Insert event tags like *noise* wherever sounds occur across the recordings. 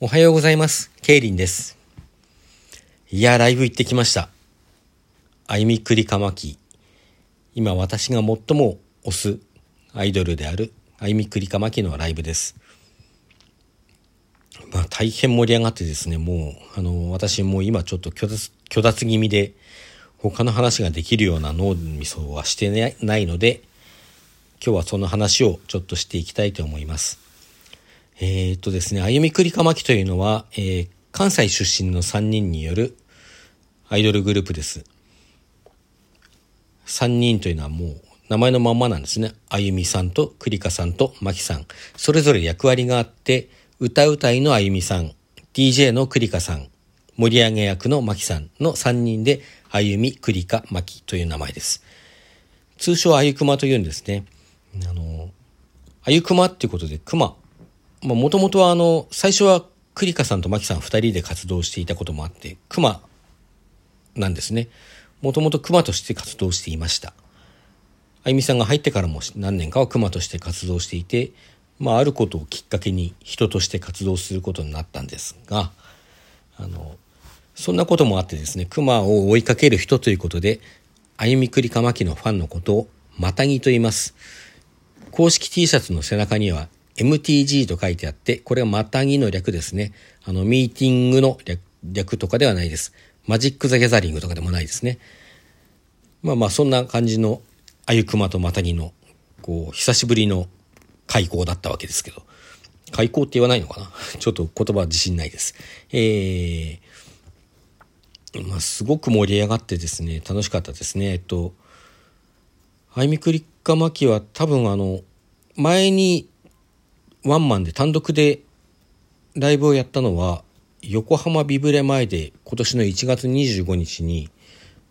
おはようございます。ケイリンです。いや、ライブ行ってきました。あゆみくりかまき。今私が最も推すアイドルであるあゆみくりかまきのライブです。まあ大変盛り上がってですね、もう、あの、私も今ちょっと虚脱、虚脱気味で、他の話ができるような脳みそはしてないので、今日はその話をちょっとしていきたいと思います。えーっとですね、あゆみくりかまきというのは、えー関西出身の3人によるアイドルグループです。3人というのはもう名前のまんまなんですね。あゆみさんとくりかさんとまきさん。それぞれ役割があって、歌うたいのあゆみさん、DJ のくりかさん、盛り上げ役のまきさんの3人で、あゆみ、くりか、まきという名前です。通称あゆくまというんですね。あの、あゆくまっていうことで、くま。もともとはあの、最初はクリカさんとマキさん二人で活動していたこともあって、クマなんですね。もともとクマとして活動していました。あゆみさんが入ってからも何年かはクマとして活動していて、まあ、あることをきっかけに人として活動することになったんですが、あの、そんなこともあってですね、クマを追いかける人ということで、あゆみくりかまきのファンのことを、またぎと言います。公式 T シャツの背中には MTG と書いてあって、これはまたぎの略ですね。あの、ミーティングの略略とかではないです。マジック・ザ・ギャザリングとかでもないですね。まあまあ、そんな感じの、あゆくまとまたぎの、こう、久しぶりの開口だったわけですけど。開口って言わないのかな？*laughs* ちょっと言葉は自信ないです。えー、まあ、すごく盛り上がってですね、楽しかったですね。えっと、あゆみくりかまきは多分あの、前にワンマンで単独でライブをやったのは、横浜ビブレ前で今年の1月25日に、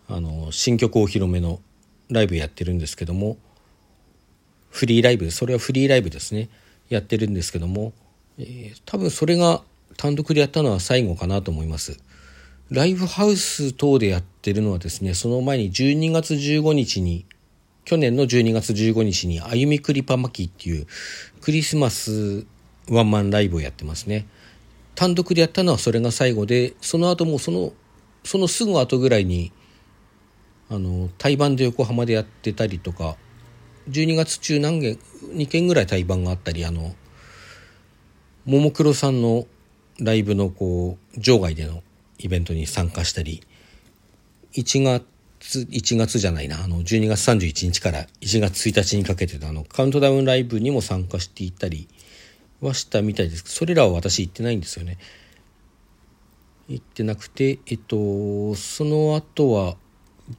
あの、新曲お披露目のライブやってるんですけども、フリーライブ、それはフリーライブですね、やってるんですけども、えー多分それが単独でやったのは最後かなと思います。ライブハウス等でやってるのはですね、その前に12月15日に、去年の12月15日に、あゆみくりぱまきっていうクリスマスワンマンライブをやってますね。単独でやったのはそれが最後で、その後もその、そのすぐ後ぐらいに、あの、対バンで横浜でやってたりとか、12月中何件、2件ぐらい対バンがあったり、あの、ももクロさんのライブのこう、場外でのイベントに参加したり、1月、1月じゃないな、あの、12月31日から1月1日にかけてのあの、カウントダウンライブにも参加していたりはしたみたいです。それらは私行ってないんですよね。行ってなくて、えっと、その後は、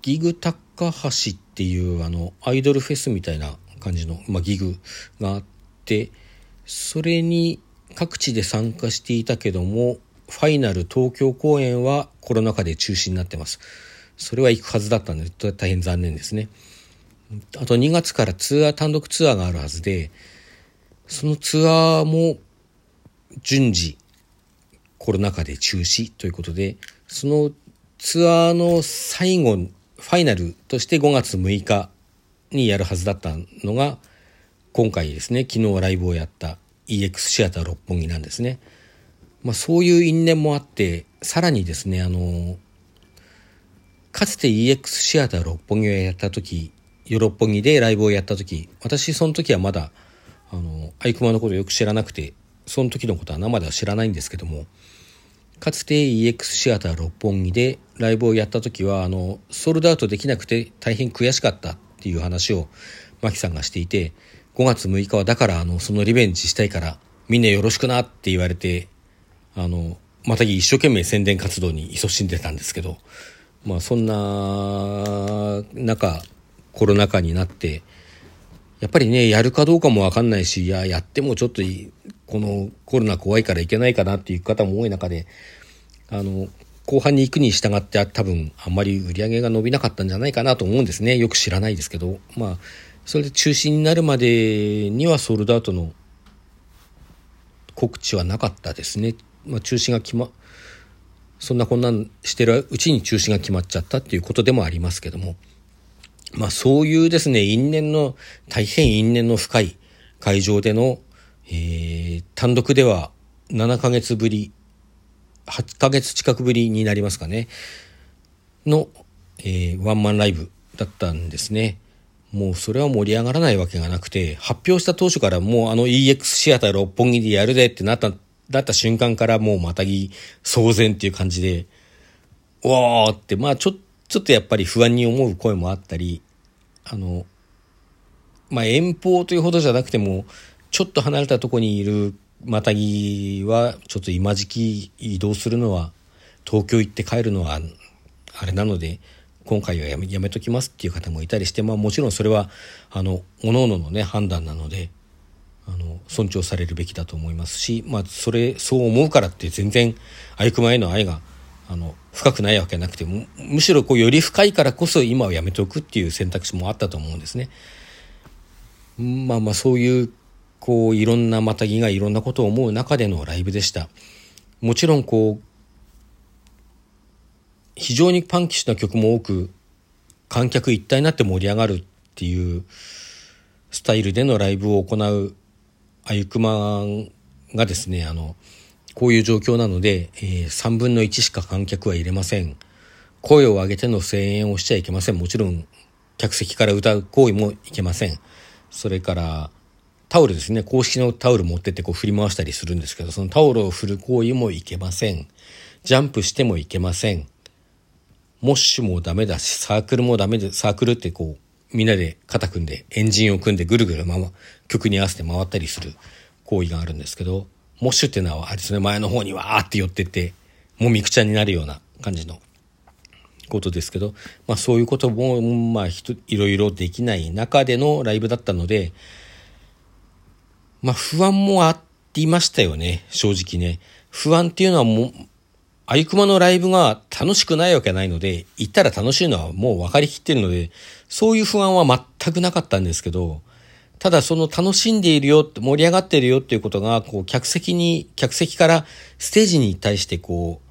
ギグ高橋っていうあの、アイドルフェスみたいな感じの、まあ、ギグがあって、それに各地で参加していたけども、ファイナル東京公演はコロナ禍で中止になってます。それは行くはずだったんで、大変残念ですね。あと2月からツアー、単独ツアーがあるはずで、そのツアーも順次コロナ禍で中止ということで、そのツアーの最後、ファイナルとして5月6日にやるはずだったのが、今回ですね、昨日ライブをやった EX シアター六本木なんですね。まあそういう因縁もあって、さらにですね、あの、かつて EX シアター六本木をやった時、よ六本木でライブをやった時、私その時はまだ、あの、アイクマのことよく知らなくて、その時のことは生では知らないんですけども、かつて EX シアター六本木でライブをやった時は、あの、ソールドアウトできなくて大変悔しかったっていう話を、マキさんがしていて、5月6日はだから、あの、そのリベンジしたいから、みんなよろしくなって言われて、あの、また一生懸命宣伝活動に勤しんでたんですけど、まあそんな中、コロナ禍になって、やっぱりね、やるかどうかもわかんないし、いや、やってもちょっとこのコロナ怖いからいけないかなっていう方も多い中で、あの、後半に行くに従って多分あんまり売り上げが伸びなかったんじゃないかなと思うんですね。よく知らないですけど。まあ、それで中止になるまでにはソールドアウトの告知はなかったですね。まあ、中止が決ま、そんなこんなんしてるうちに中止が決まっちゃったっていうことでもありますけども。まあそういうですね、因縁の、大変因縁の深い会場での、えー単独では7ヶ月ぶり8ヶ月近くぶりになりますかね、の、えー、ワンマンライブだったんですね。もうそれは盛り上がらないわけがなくて、発表した当初からもうあの EX シアター六本木でやるでってなった、だった瞬間からもうまたぎ騒然っていう感じで、おーって、まあちょ、ちょっとやっぱり不安に思う声もあったり、あの、まあ遠方というほどじゃなくても、ちょっと離れたとこにいるまたぎは、ちょっと今時期移動するのは、東京行って帰るのは、あれなので、今回はやめやめときますっていう方もいたりして、まあもちろんそれは、あの、各々のね、判断なので、あの、尊重されるべきだと思いますし、まあそれ、そう思うからって全然、あゆくまへの愛が、あの、深くないわけなくてむ、むしろこう、より深いからこそ今はやめておくっていう選択肢もあったと思うんですね。まあまあそういうこういろんなまたぎがいろんなことを思う中でのライブでした。もちろんこう非常にパンキッシュな曲も多く観客一体になって盛り上がるっていうスタイルでのライブを行うあゆくまがですねあのこういう状況なので、えー、3分の1しか観客は入れません声を上げての声援をしちゃいけませんもちろん客席から歌う行為もいけませんそれからタオルですね、公式のタオル持ってってこう振り回したりするんですけど、そのタオルを振る行為もいけません。ジャンプしてもいけません。モッシュもダメだし、サークルもダメで、サークルってこう、みんなで肩組んで、エンジンを組んでぐるぐる回、曲に合わせて回ったりする行為があるんですけど、モッシュっていうのはあれですね、前の方にわーって寄ってって、もみくちゃになるような感じのことですけど、まあそういうことも、まあいろいろできない中でのライブだったので、まあ不安もあっていましたよね、正直ね。不安っていうのはも、あゆくまのライブが楽しくないわけないので、行ったら楽しいのはもう分かりきってるので、そういう不安は全くなかったんですけど、ただその楽しんでいるよ、盛り上がってるよっていうことが、こう客席に、客席からステージに対してこう、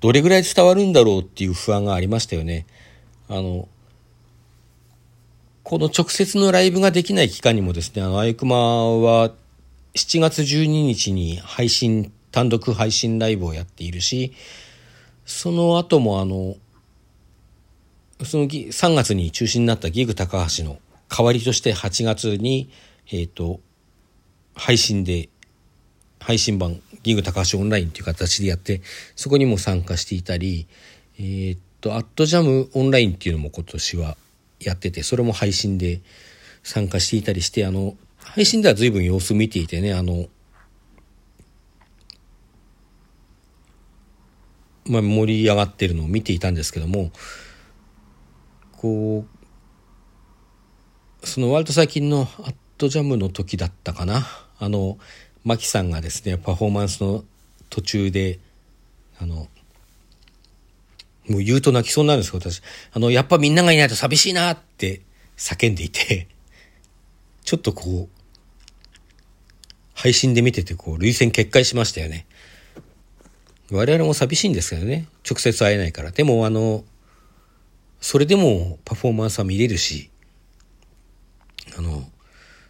どれぐらい伝わるんだろうっていう不安がありましたよね。あの、この直接のライブができない期間にもですね、あの、あゆくまは7月12日に配信、単独配信ライブをやっているし、その後もあの、その3月に中止になったギグ高橋の代わりとして8月に、えっ、ー、と、配信で、配信版、ギグ高橋オンラインという形でやって、そこにも参加していたり、えっ、ー、と、アットジャムオンラインっていうのも今年はやってて、それも配信で参加していたりして、あの、配信では随分様子見ていてね、あの、まあ、盛り上がってるのを見ていたんですけども、こう、その割と最近のアットジャムの時だったかな。あの、マキさんがですね、パフォーマンスの途中で、あの、もう言うと泣きそうになるんですけど、私、あの、やっぱみんながいないと寂しいなって叫んでいて、ちょっとこう、配信で見ててこう、涙腺決壊しましたよね。我々も寂しいんですけどね。直接会えないから。でもあの、それでもパフォーマンスは見れるし、あの、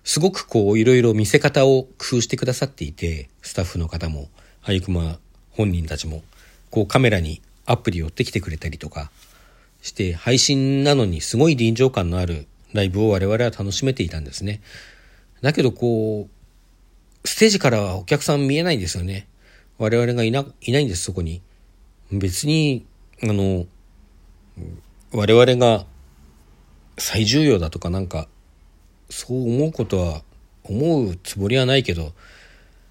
すごくこう、いろいろ見せ方を工夫してくださっていて、スタッフの方も、あゆくま本人たちも、こうカメラにアプリ寄ってきてくれたりとかして、配信なのにすごい臨場感のあるライブを我々は楽しめていたんですね。だけどこう、ステージからはお客さん見えないんですよね。我々がいな、いないんです、そこに。別に、あの、我々が最重要だとかなんか、そう思うことは、思うつもりはないけど、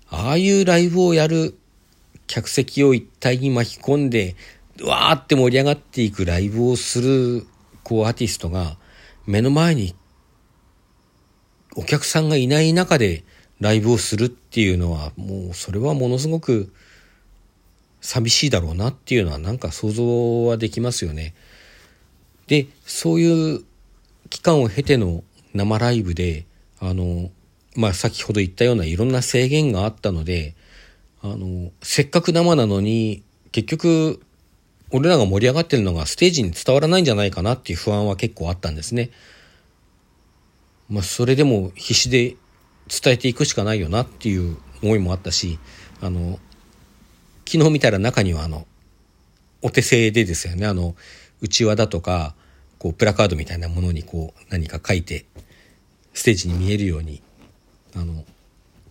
ああいうライブをやる客席を一体に巻き込んで、わーって盛り上がっていくライブをする、こう、アーティストが、目の前に、お客さんがいない中で、ライブをするっていうのはもうそれはものすごく寂しいだろうなっていうのはなんか想像はできますよね。でそういう期間を経ての生ライブであのまあ先ほど言ったようないろんな制限があったのであのせっかく生なのに結局俺らが盛り上がってるのがステージに伝わらないんじゃないかなっていう不安は結構あったんですね。まあそれでも必死で伝えていくしかないよなっていう思いもあったしあの昨日見たら中にはあの、お手製でですよね、あの、内輪だとか、こう、プラカードみたいなものにこう、何か書いて、ステージに見えるように、あの、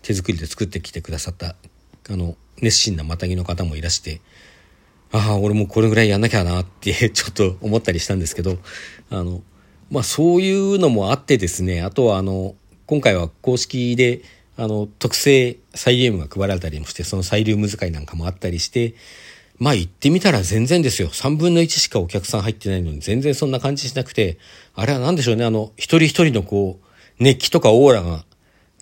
手作りで作ってきてくださった、あの、熱心なまたぎの方もいらして、ああ、俺もこれぐらいやんなきゃなって *laughs* ちょっと思ったりしたんですけど、あの、まあそういうのもあってですね、あとはあの、今回は公式で、あの、特製サイリウムが配られたりもして、そのサイリウム使いなんかもあったりして、まあ言ってみたら全然ですよ。3分の1しかお客さん入ってないのに全然そんな感じしなくて、あれは何でしょうね、あの、一人一人のこう、熱気とかオーラが、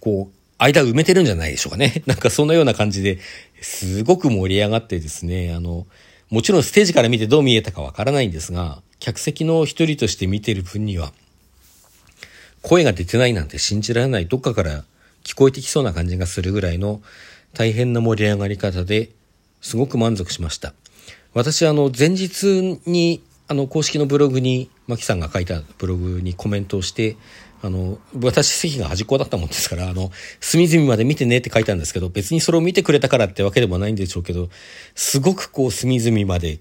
こう、間埋めてるんじゃないでしょうかね。*laughs* なんかそんなような感じで、すごく盛り上がってですね、あの、もちろんステージから見てどう見えたかわからないんですが、客席の一人として見てる分には、声が出てないなんて信じられない、どっかから聞こえてきそうな感じがするぐらいの大変な盛り上がり方ですごく満足しました。私、あの、前日に、あの、公式のブログに、マキさんが書いたブログにコメントをして、あの、私席が端っこだったもんですから、あの、隅々まで見てねって書いたんですけど、別にそれを見てくれたからってわけでもないんでしょうけど、すごくこう、隅々まで、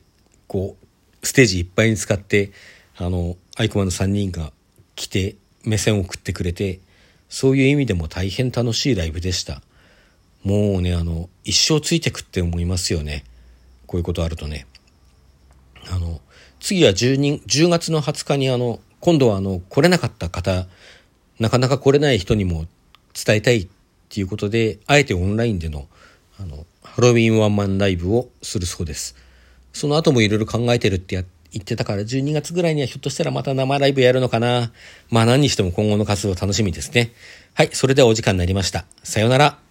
こう、ステージいっぱいに使って、あの、アイコマの3人が来て、目線を送ってくれて、そういう意味でも大変楽しいライブでした。もうね、あの、一生ついてくって思いますよね。こういうことあるとね。あの、次は12 10月の20日にあの、今度はあの、来れなかった方、なかなか来れない人にも伝えたいっていうことで、あえてオンラインでの、あの、ハロウィンワンマンライブをするそうです。その後もいろいろ考えてるって言ってたから、12月ぐらいにはひょっとしたらまた生ライブやるのかな。まあ何にしても今後の活動楽しみですね。はい、それではお時間になりました。さようなら。